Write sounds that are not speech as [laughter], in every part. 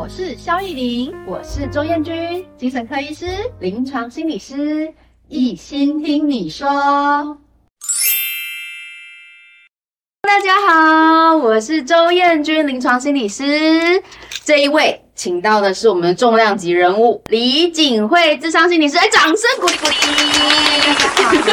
我是肖艺玲，我是周艳君，精神科医师、临床心理师，一心听你说。大家好，我是周艳君，临床心理师。这一位请到的是我们的重量级人物李锦惠，智商心理师，来掌声鼓励鼓励。大家好，李锦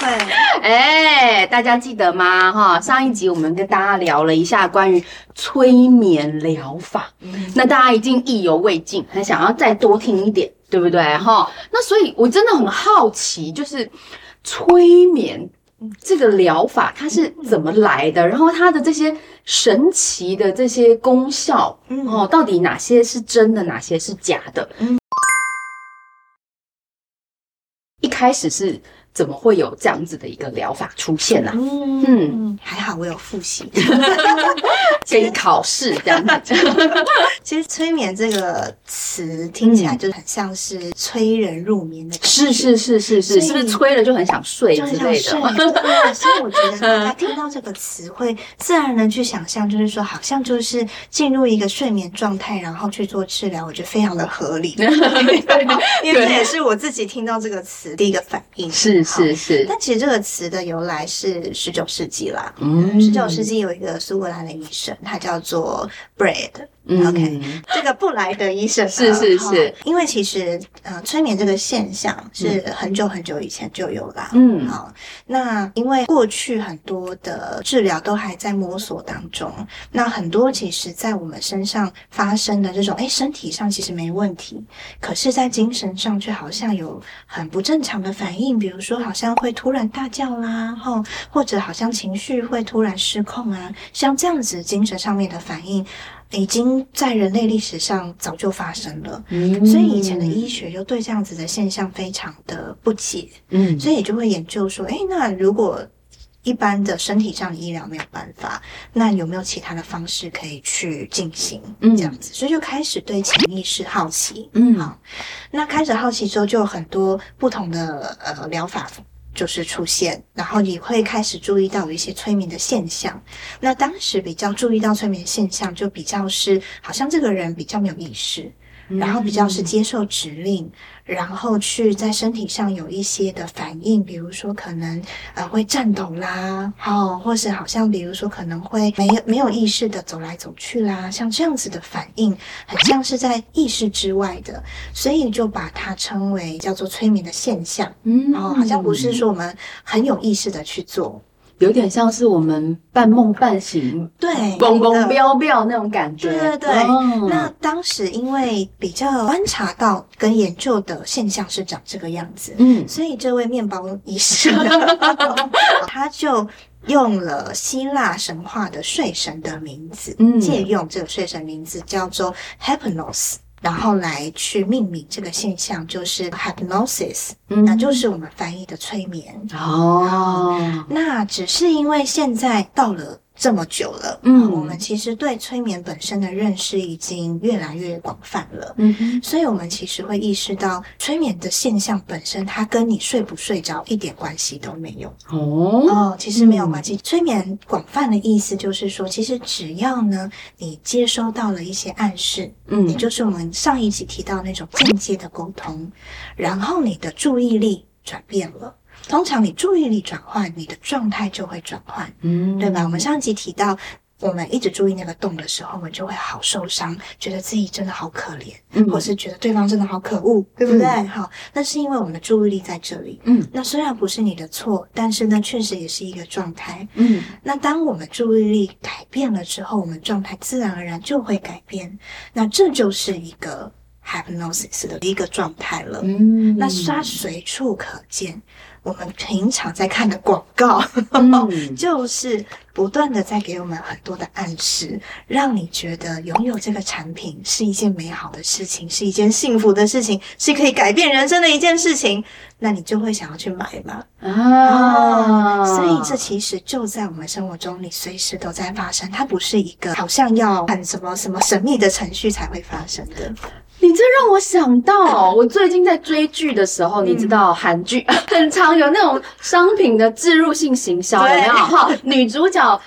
惠。[laughs] 哎，大家记得吗？哈，上一集我们跟大家聊了一下关于催眠疗法，嗯、那大家一定意犹未尽，很想要再多听一点，对不对？哈，那所以我真的很好奇，就是催眠。这个疗法它是怎么来的？然后它的这些神奇的这些功效，哦，到底哪些是真的，哪些是假的？嗯，一开始是。怎么会有这样子的一个疗法出现呢、啊？嗯，嗯，还好我有复习，[laughs] [laughs] [laughs] 可以考试这样子。[laughs] 其实催眠这个词听起来就很像是催人入眠的感觉，是是是是是，是不是催了就很想睡之类的？所以我觉得大家 [laughs] 听到这个词会自然的去想象，就是说好像就是进入一个睡眠状态，然后去做治疗，我觉得非常的合理。[laughs] 因为这也是我自己听到这个词第一个反应是。是是，但其实这个词的由来是十九世纪啦。嗯，十九世纪有一个苏格兰的医生，它叫做 bread。嗯，OK，这个布莱德医生是是是，因为其实呃，催眠这个现象是很久很久以前就有啦。嗯，好，那因为过去很多的治疗都还在摸索当中，那很多其实在我们身上发生的这种，哎，身体上其实没问题，可是在精神上却好像有很不正常的反应，比如说好像会突然大叫啦，吼，或者好像情绪会突然失控啊，像这样子精神上面的反应。已经在人类历史上早就发生了，嗯，所以以前的医学就对这样子的现象非常的不解，嗯，所以也就会研究说，哎，那如果一般的身体上的医疗没有办法，那有没有其他的方式可以去进行？嗯，这样子，所以就开始对潜意识好奇，嗯，好，那开始好奇之后，就有很多不同的呃疗法。就是出现，然后你会开始注意到有一些催眠的现象。那当时比较注意到催眠现象，就比较是好像这个人比较没有意识。然后比较是接受指令，然后去在身体上有一些的反应，比如说可能呃会颤抖啦，哦，或是好像比如说可能会没有没有意识的走来走去啦，像这样子的反应，很像是在意识之外的，所以就把它称为叫做催眠的现象，嗯，哦，好像不是说我们很有意识的去做。有点像是我们半梦半醒，对，蹦蹦飙飙那种感觉。对对对。哦、那当时因为比较观察到跟研究的现象是长这个样子，嗯，所以这位面包医生 [laughs] 他就用了希腊神话的睡神的名字，嗯，借用这个睡神名字叫做 Hypnos。然后来去命名这个现象，就是 hypnosis，嗯，那就是我们翻译的催眠。哦，那只是因为现在到了。这么久了，嗯，我们其实对催眠本身的认识已经越来越广泛了，嗯哼，所以我们其实会意识到催眠的现象本身，它跟你睡不睡着一点关系都没有。哦，哦，其实没有关系。嗯，催眠广泛的意思就是说，其实只要呢，你接收到了一些暗示，嗯，也就是我们上一集提到那种间接的沟通，然后你的注意力转变了。通常你注意力转换，你的状态就会转换，嗯，对吧？我们上一集提到，我们一直注意那个洞的时候，我们就会好受伤，觉得自己真的好可怜，嗯，或是觉得对方真的好可恶，对不对？嗯，好，那是因为我们的注意力在这里，嗯，那虽然不是你的错，但是呢，确实也是一个状态，嗯，那当我们注意力改变了之后，我们状态自然而然就会改变，那这就是一个 hypnosis 的一个状态了，嗯，那它随处可见。我们平常在看的广告，嗯、[laughs] 就是不断的在给我们很多的暗示，让你觉得拥有这个产品是一件美好的事情，是一件幸福的事情，是可以改变人生的一件事情，那你就会想要去买嘛。啊，所以这其实就在我们生活中，你随时都在发生，它不是一个好像要看什么什么神秘的程序才会发生的。你这让我想到，[laughs] 我最近在追剧的时候，你知道韩剧 [laughs] 很常有那种商品的置入性行销，有没有？哈，女主角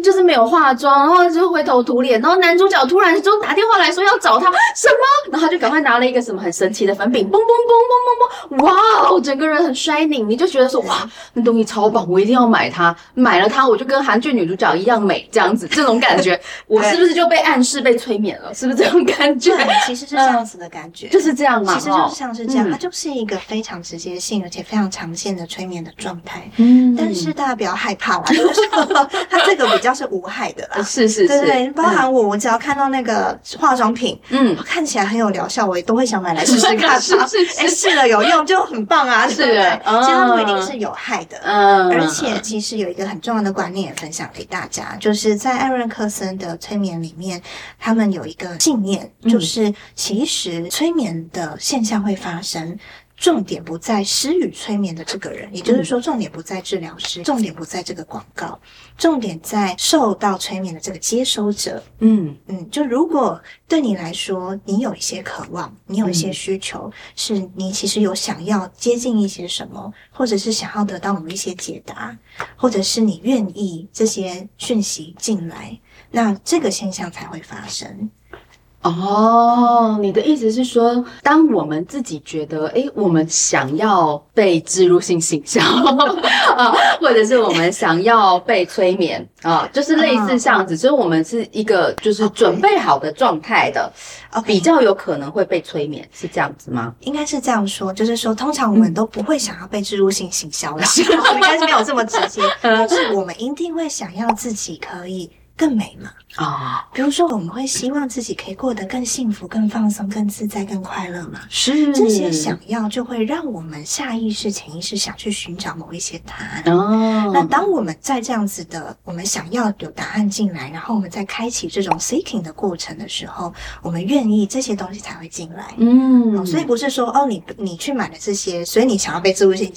就是没有化妆，然后就灰头土脸，然后男主角突然就打电话来说要找他什么，然后他就赶快拿了一个什么很神奇的粉饼，嘣嘣嘣嘣嘣嘣，哇哦，整个人很 shining，你就觉得说哇，那东西超棒，我一定要买它，买了它我就跟韩剧女主角一样美，这样子，这种感觉，[laughs] 我是不是就被暗示被催眠了？是不是这种感觉？对，其实是这样子的感觉，呃、就是这样嘛，其实就是像是这样，它就是一个非常直接性而且非常常见的催眠的状态。嗯，但是大家不要害怕啦，就是 [laughs] 它这个比较是无害的啦。[laughs] 是是是，对对，包含我，我只要看到那个化妆品，嗯，看起来很有疗效，我也都会想买来试试 [laughs] 看。是是是，哎，试了有用就很棒啊，是的，其实它不一定是有害的。嗯，而且其实有一个很重要的观念也分享给大家，就是在艾瑞克森的催眠里面，他们有一个信念，就是其实催眠的现象会发生。重点不在施与催眠的这个人，也就是说，重点不在治疗师，重点不在这个广告，重点在受到催眠的这个接收者。嗯嗯，就如果对你来说，你有一些渴望，你有一些需求，嗯、是你其实有想要接近一些什么，或者是想要得到某一些解答，或者是你愿意这些讯息进来，那这个现象才会发生。哦，你的意思是说，当我们自己觉得，诶，我们想要被植入性行销 [laughs] 啊，或者是我们想要被催眠啊，就是类似这样子，所以我们是一个就是准备好的状态的，okay. 比较有可能会被催眠，是这样子吗？应该是这样说，就是说，通常我们都不会想要被植入性行销的，[laughs] 应该是没有这么直接，但是我们一定会想要自己可以更美嘛。啊、oh.，比如说，我们会希望自己可以过得更幸福、更放松、更自在、更快乐嘛？是这些想要，就会让我们下意识、潜意识想去寻找某一些答案。哦、oh.，那当我们在这样子的，我们想要有答案进来，然后我们在开启这种 seeking 的过程的时候，我们愿意这些东西才会进来。嗯、哦，所以不是说哦，你你去买了这些，所以你想要被自入性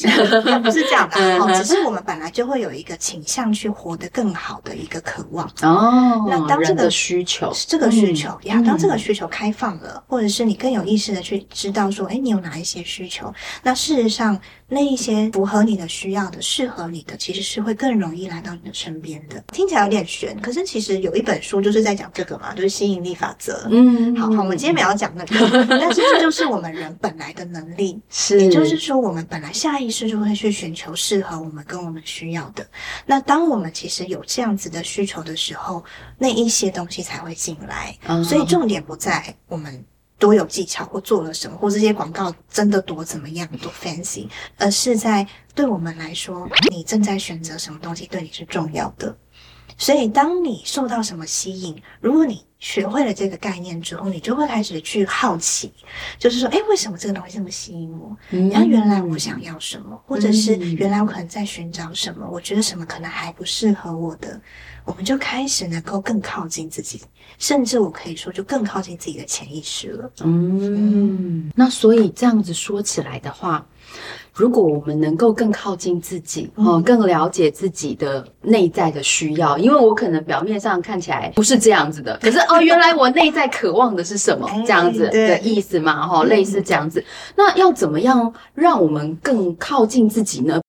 不是这样的。哦，只是我们本来就会有一个倾向去活得更好的一个渴望。哦、oh.，那。当这个需求，这个需求呀，当这个需求开放了，或者是你更有意识的去知道说，哎，你有哪一些需求？那事实上，那一些符合你的需要的、适合你的，其实是会更容易来到你的身边的。听起来有点悬，可是其实有一本书就是在讲这个嘛，就是吸引力法则。嗯，好好，我们今天没有讲那个，[laughs] 但是这就是我们人本来的能力，是，也就是说，我们本来下意识就会去寻求适合我们跟我们需要的。那当我们其实有这样子的需求的时候，那一些东西才会进来，所以重点不在我们多有技巧或做了什么，或这些广告真的多怎么样多 fancy，而是在对我们来说，你正在选择什么东西对你是重要的。所以当你受到什么吸引，如果你学会了这个概念之后，你就会开始去好奇，就是说，哎，为什么这个东西这么吸引我？那原来我想要什么，或者是原来我可能在寻找什么？我觉得什么可能还不适合我的。我们就开始能够更靠近自己，甚至我可以说，就更靠近自己的潜意识了。嗯，那所以这样子说起来的话，如果我们能够更靠近自己，哦，更了解自己的内在的需要，因为我可能表面上看起来不是这样子的，可是哦，[laughs] 原来我内在渴望的是什么？这样子的意思嘛，哈，类似这样子。那要怎么样让我们更靠近自己呢？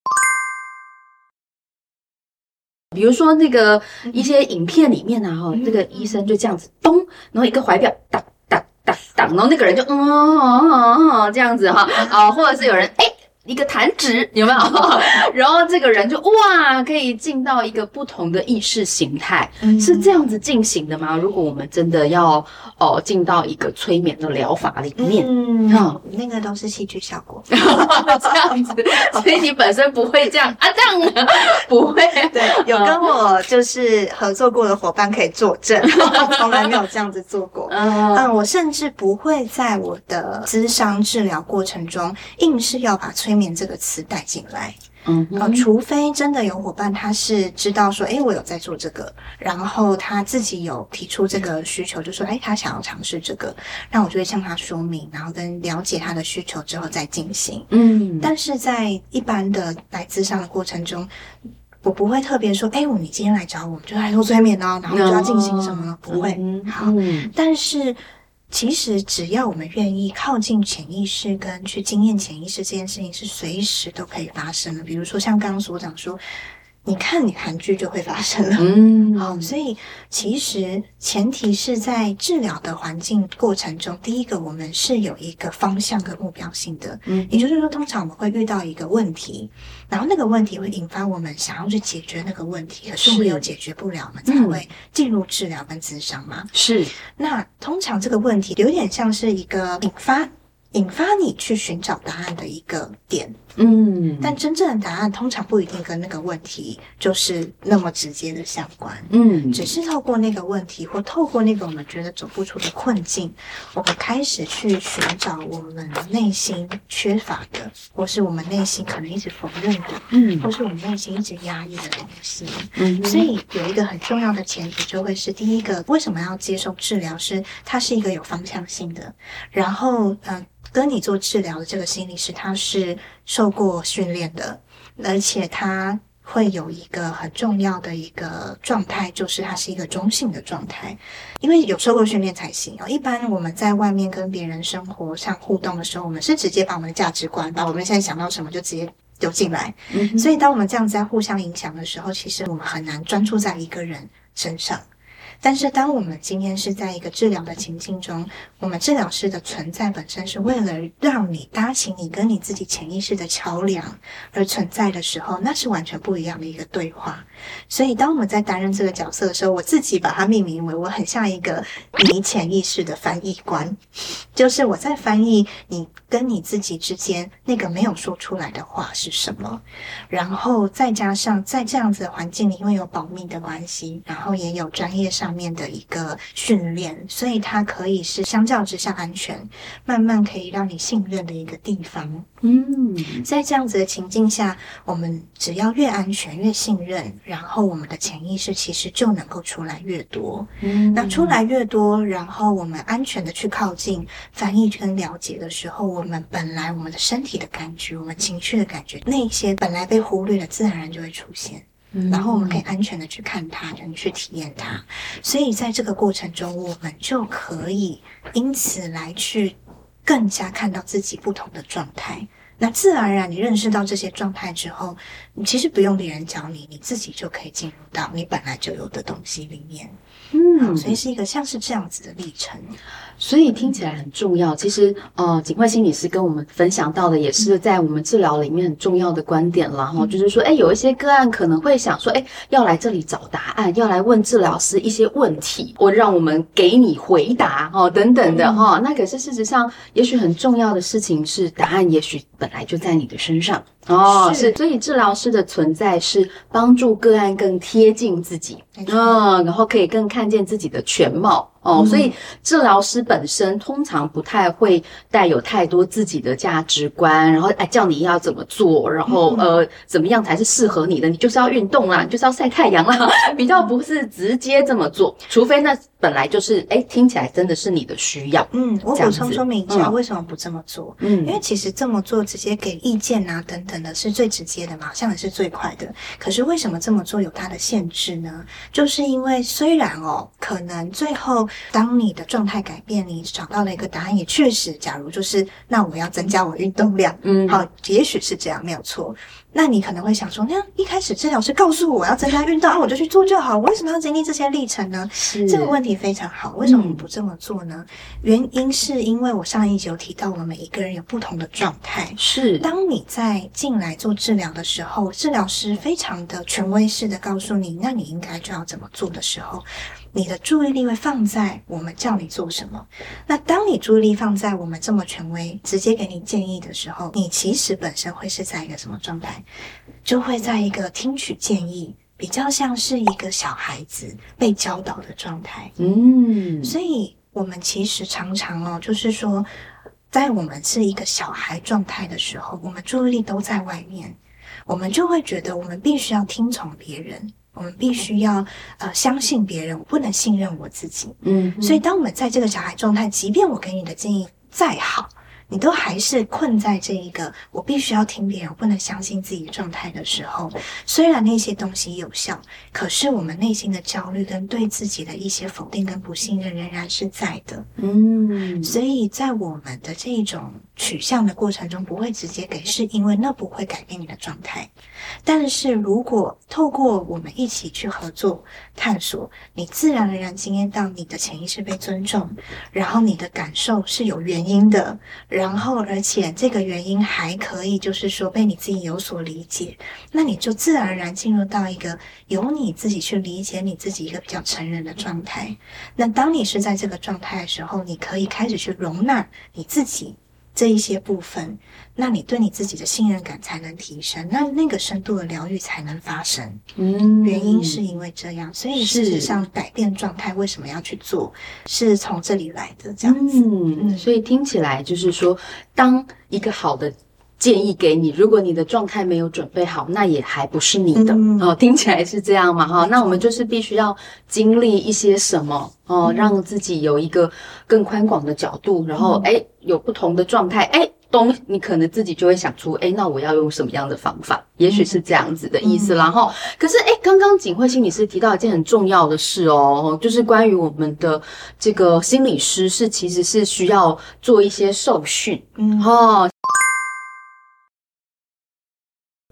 比如说那个一些影片里面啊，哈，这个医生就这样子咚，然后一个怀表哒哒哒哒，然后那个人就嗯嗯嗯这样子哈啊，或者是有人哎。一个弹指 [laughs] 有没有？[laughs] 然后这个人就哇，可以进到一个不同的意识形态，嗯、是这样子进行的吗？如果我们真的要哦进到一个催眠的疗法里面，嗯，哦、那个都是戏剧效果，[laughs] 这样子，所以你本身不会这样啊？这样不会？对，有跟我就是合作过的伙伴可以作证，从来没有这样子做过。嗯，嗯，我甚至不会在我的咨商治疗过程中硬是要把催。面这个词带进来，嗯，呃，除非真的有伙伴他是知道说，诶，我有在做这个，然后他自己有提出这个需求，就说，诶，他想要尝试这个，那我就会向他说明，然后跟了解他的需求之后再进行，嗯，但是在一般的来咨商的过程中，我不会特别说，诶，我你今天来找我们就来做催眠哦，然后就要进行什么呢？不会，嗯，好，但是。其实，只要我们愿意靠近潜意识，跟去经验潜意识这件事情，是随时都可以发生的。比如说，像刚刚所长说，你看，你韩剧就会发生了。嗯，好，所以其实前提是在治疗的环境过程中，第一个我们是有一个方向跟目标性的。嗯，也就是说，通常我们会遇到一个问题，然后那个问题会引发我们想要去解决那个问题，可是我们又解决不了，我们才会进入治疗跟咨商嘛。是，那通常这个问题有点像是一个引发。引发你去寻找答案的一个点，嗯，但真正的答案通常不一定跟那个问题就是那么直接的相关，嗯，只是透过那个问题或透过那个我们觉得走不出的困境，我们开始去寻找我们内心缺乏的，或是我们内心可能一直否认的，嗯，或是我们内心一直压抑的东西，嗯，所以有一个很重要的前提就会是第一个，为什么要接受治疗？是它是一个有方向性的，然后嗯。呃跟你做治疗的这个心理师，他是受过训练的，而且他会有一个很重要的一个状态，就是他是一个中性的状态，因为有受过训练才行哦。一般我们在外面跟别人生活上互动的时候，我们是直接把我们的价值观，把我们现在想到什么就直接丢进来。嗯，所以当我们这样子在互相影响的时候，其实我们很难专注在一个人身上。但是，当我们今天是在一个治疗的情境中，我们治疗师的存在本身是为了让你搭起你跟你自己潜意识的桥梁而存在的时候，那是完全不一样的一个对话。所以，当我们在担任这个角色的时候，我自己把它命名为我很像一个你潜意识的翻译官，就是我在翻译你跟你自己之间那个没有说出来的话是什么，然后再加上在这样子的环境里，因为有保密的关系，然后也有专业上。上面的一个训练，所以它可以是相较之下安全，慢慢可以让你信任的一个地方。嗯，在这样子的情境下，我们只要越安全、越信任，然后我们的潜意识其实就能够出来越多。嗯，那出来越多，然后我们安全的去靠近、翻译跟了解的时候，我们本来我们的身体的感觉、我们情绪的感觉，那些本来被忽略的，自然而然就会出现。然后我们可以安全的去看它，能去体验它。所以在这个过程中，我们就可以因此来去更加看到自己不同的状态。那自然而然，你认识到这些状态之后，你其实不用别人教你，你自己就可以进入到你本来就有的东西里面。嗯，所以是一个像是这样子的历程。所以听起来很重要。其实，呃，景慧心理师跟我们分享到的，也是在我们治疗里面很重要的观点了哈。就是说，哎，有一些个案可能会想说，哎，要来这里找答案，要来问治疗师一些问题，我让我们给你回答哦，等等的哈。那可是事实上，也许很重要的事情是，答案也许本来就在你的身上。哦，是，所以治疗师的存在是帮助个案更贴近自己，嗯，然后可以更看见自己的全貌。哦，所以治疗师本身通常不太会带有太多自己的价值观，然后哎，叫你要怎么做，然后呃，怎么样才是适合你的？你就是要运动啦，你就是要晒太阳啦，[laughs] 比较不是直接这么做，除非那本来就是哎，听起来真的是你的需要。嗯，我补充说明一下为什么不这么做。嗯，因为其实这么做直接给意见啊等等的是最直接的嘛，好像也是最快的。可是为什么这么做有它的限制呢？就是因为虽然哦，可能最后。当你的状态改变，你找到了一个答案，也确实，假如就是那我要增加我运动量，嗯，好，也许是这样，没有错。那你可能会想说，那一开始治疗师告诉我我要增加运动，啊，我就去做就好，我为什么要经历这些历程呢？是这个问题非常好，为什么我们不这么做呢？嗯、原因是因为我上一集有提到，我们每一个人有不同的状态。是，当你在进来做治疗的时候，治疗师非常的权威式的告诉你，那你应该就要怎么做的时候。你的注意力会放在我们叫你做什么。那当你注意力放在我们这么权威、直接给你建议的时候，你其实本身会是在一个什么状态？就会在一个听取建议，比较像是一个小孩子被教导的状态。嗯，所以我们其实常常哦，就是说，在我们是一个小孩状态的时候，我们注意力都在外面，我们就会觉得我们必须要听从别人。我们必须要呃相信别人，我不能信任我自己。嗯，所以当我们在这个小孩状态，即便我给你的建议再好，你都还是困在这一个我必须要听别人，我不能相信自己的状态的时候。虽然那些东西有效，可是我们内心的焦虑跟对自己的一些否定跟不信任仍然是在的。嗯，所以在我们的这种取向的过程中不会直接给，是因为那不会改变你的状态。但是如果透过我们一起去合作探索，你自然而然经验到你的潜意识被尊重，然后你的感受是有原因的，然后而且这个原因还可以就是说被你自己有所理解，那你就自然而然进入到一个由你自己去理解你自己一个比较成人的状态。那当你是在这个状态的时候，你可以开始去容纳你自己。这一些部分，那你对你自己的信任感才能提升，那那个深度的疗愈才能发生。嗯，原因是因为这样，所以事实上改变状态为什么要去做，是从这里来的这样子。嗯，嗯，所以听起来就是说，当一个好的。建议给你，如果你的状态没有准备好，那也还不是你的、嗯、哦。听起来是这样嘛？哈，那我们就是必须要经历一些什么哦，让自己有一个更宽广的角度，然后哎、嗯，有不同的状态，哎，东你可能自己就会想出，哎，那我要用什么样的方法？也许是这样子的意思。然后，可是哎，刚刚景慧心理师提到一件很重要的事哦，就是关于我们的这个心理师是其实是需要做一些受训，嗯，哦。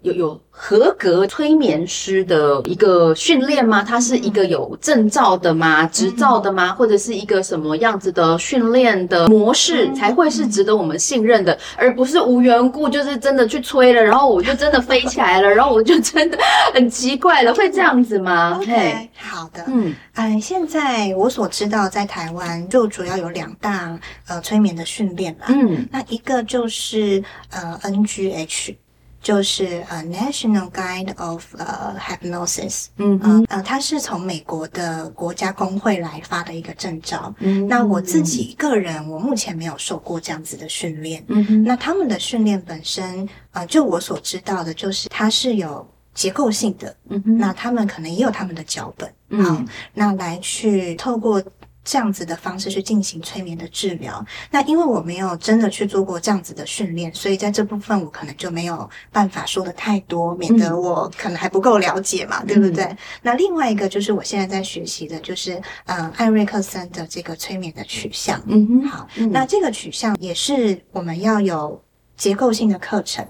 有有合格催眠师的一个训练吗？它是一个有证照的吗？执照的吗？或者是一个什么样子的训练的模式才会是值得我们信任的，而不是无缘故就是真的去催了，然后我就真的飞起来了，[laughs] 然后我就真的很奇怪了，会这样子吗？OK，好的，嗯嗯，现在我所知道在台湾就主要有两大呃催眠的训练啦，嗯，那一个就是呃 NGH。就是呃、uh,，National Guide of 呃、uh, Hypnosis，嗯嗯呃，它是从美国的国家工会来发的一个证照。嗯，那我自己个人，我目前没有受过这样子的训练。嗯哼，那他们的训练本身，呃，就我所知道的，就是它是有结构性的。嗯哼，那他们可能也有他们的脚本。嗯，好，那来去透过。这样子的方式去进行催眠的治疗，那因为我没有真的去做过这样子的训练，所以在这部分我可能就没有办法说的太多，免得我可能还不够了解嘛，嗯、对不对？嗯、那另外一个就是我现在在学习的，就是嗯艾瑞克森的这个催眠的取向。嗯哼，好，嗯、那这个取向也是我们要有结构性的课程。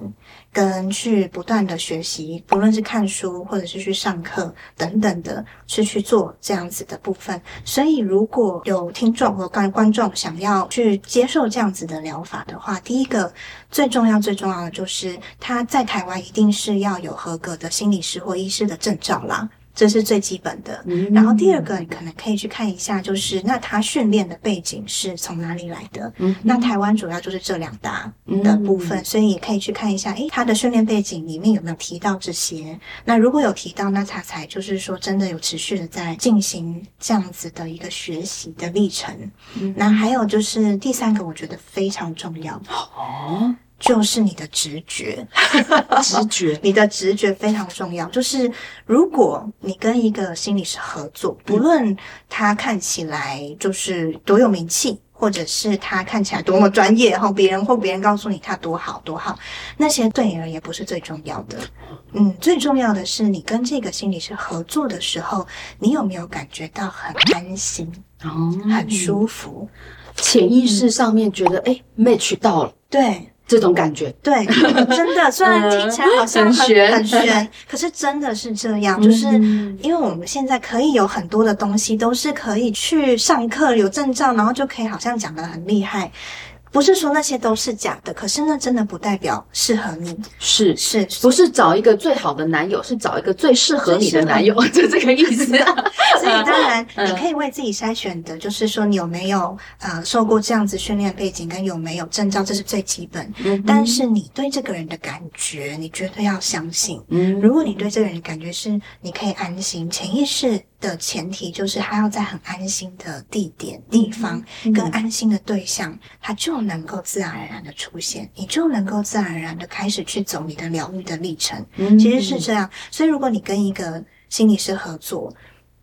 跟去不断的学习，不论是看书或者是去上课等等的，是去做这样子的部分。所以，如果有听众和观观众想要去接受这样子的疗法的话，第一个最重要最重要的就是他在台湾一定是要有合格的心理师或医师的证照啦。这是最基本的，然后第二个你可能可以去看一下，就是那他训练的背景是从哪里来的？嗯，那台湾主要就是这两大的部分，所以也可以去看一下，诶，他的训练背景里面有没有提到这些？那如果有提到，那他才就是说真的有持续的在进行这样子的一个学习的历程。嗯，那还有就是第三个，我觉得非常重要哦。就是你的直觉，[laughs] 直觉，你的直觉非常重要。就是如果你跟一个心理师合作，不论他看起来就是多有名气，或者是他看起来多么专业，哈，别人或别人告诉你他多好多好，那些对你而言不是最重要的。嗯，最重要的是你跟这个心理师合作的时候，你有没有感觉到很安心，哦，很舒服，潜意识上面觉得哎，match 到了，对。这种感觉，对，真的，虽然听起来好像很很玄，很玄，可是真的是这样，就是因为我们现在可以有很多的东西，都是可以去上课有证照，然后就可以好像讲的很厉害。不是说那些都是假的，可是那真的不代表适合你。是是，不是找一个最好的男友，是找一个最适合你的男友，就这个意思。[laughs] 所以当然，[laughs] 你可以为自己筛选的，就是说你有没有呃受过这样子训练背景，跟有没有证照，这是最基本。嗯，但是你对这个人的感觉，你绝对要相信。嗯，如果你对这个人的感觉是你可以安心，潜意识。的前提就是他要在很安心的地点、地方跟安心的对象，他就能够自然而然的出现，你就能够自然而然的开始去走你的疗愈的历程。其实是这样。所以，如果你跟一个心理师合作，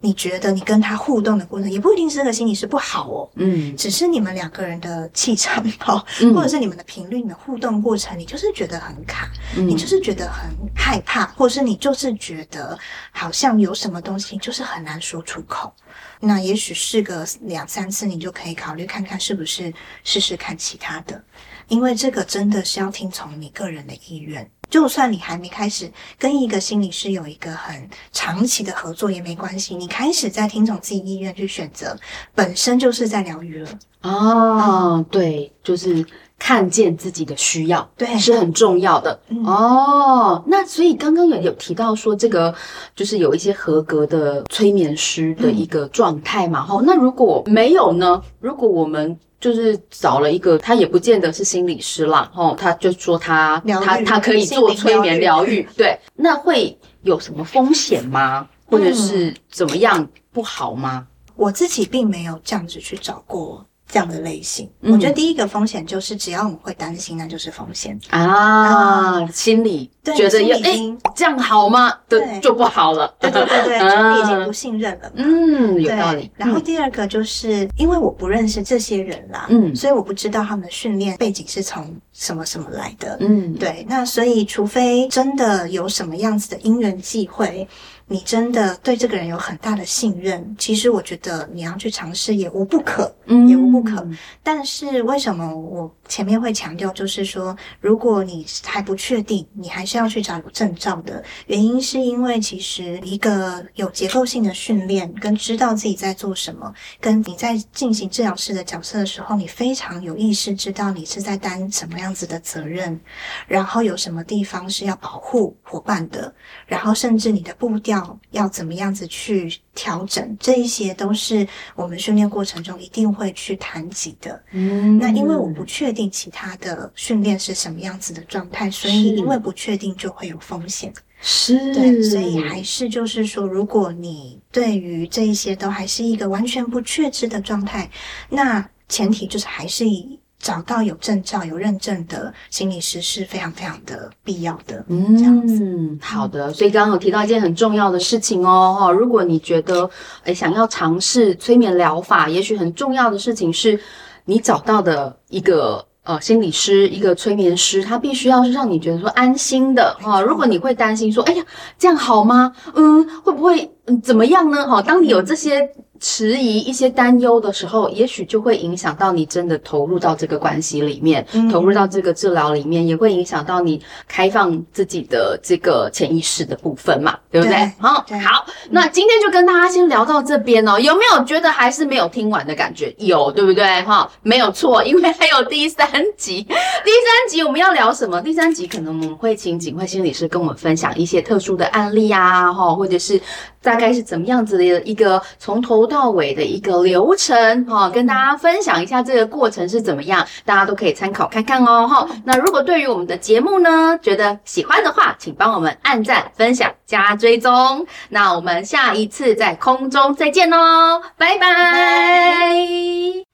你觉得你跟他互动的过程，也不一定是这个心理是不好哦，嗯，只是你们两个人的气场好，嗯、或者是你们的频率、你的互动过程，你就是觉得很卡，嗯、你就是觉得很害怕，或者是你就是觉得好像有什么东西就是很难说出口。那也许试个两三次，你就可以考虑看看是不是试试看其他的，因为这个真的是要听从你个人的意愿。就算你还没开始跟一个心理师有一个很长期的合作也没关系，你开始在听从自己意愿去选择，本身就是在疗愈了。哦，嗯、对，就是看见自己的需要，对，是很重要的。嗯、哦，那所以刚刚有有提到说，这个就是有一些合格的催眠师的一个状态嘛。哈、嗯，那如果没有呢？如果我们就是找了一个，他也不见得是心理师啦，哦，他就说他他他可以做催眠疗愈，对，那会有什么风险吗？或者是怎么样不好吗？我自己并没有这样子去找过。这样的类型，嗯、我觉得第一个风险就是，只要我们会担心，那就是风险啊。嗯、心理觉得要哎，这样好吗？对，就不好了。对对对对，[laughs] 啊、你已经不信任了。嗯，有道理。然后第二个就是，因为我不认识这些人啦，嗯，所以我不知道他们的训练背景是从什么什么来的。嗯，对。那所以，除非真的有什么样子的因缘际会。你真的对这个人有很大的信任，其实我觉得你要去尝试也无不可，嗯，也无不可。但是为什么我前面会强调，就是说，如果你还不确定，你还是要去找有证照的原因，是因为其实一个有结构性的训练，跟知道自己在做什么，跟你在进行治疗师的角色的时候，你非常有意识知道你是在担什么样子的责任，然后有什么地方是要保护伙伴的，然后甚至你的步调。要怎么样子去调整，这一些都是我们训练过程中一定会去谈及的。嗯，那因为我不确定其他的训练是什么样子的状态，所以因为不确定就会有风险。是，对，所以还是就是说，如果你对于这一些都还是一个完全不确知的状态，那前提就是还是以。找到有证照、有认证的心理师是非常非常的必要的。嗯，这样子，好的。所以刚刚有提到一件很重要的事情哦，哈，如果你觉得诶想要尝试催眠疗法，也许很重要的事情是，你找到的一个呃心理师、一个催眠师，他必须要是让你觉得说安心的哈。如果你会担心说，哎呀，这样好吗？嗯，会不会嗯怎么样呢？哈，当你有这些。迟疑一些担忧的时候，也许就会影响到你真的投入到这个关系里面，嗯、投入到这个治疗里面，也会影响到你开放自己的这个潜意识的部分嘛，对不对？好，好，那今天就跟大家先聊到这边哦。有没有觉得还是没有听完的感觉？有，对不对？哈，没有错，因为还有第三集。[laughs] 第三集我们要聊什么？第三集可能我们会请景慧心理师跟我们分享一些特殊的案例啊，哈，或者是大概是怎么样子的一个从头到尾的一个流程哈，跟大家分享一下这个过程是怎么样，大家都可以参考看看哦哈。那如果对于我们的节目呢，觉得喜欢的话，请帮我们按赞、分享、加追踪。那我们下一次在空中再见喽，拜拜。拜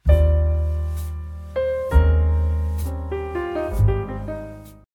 拜。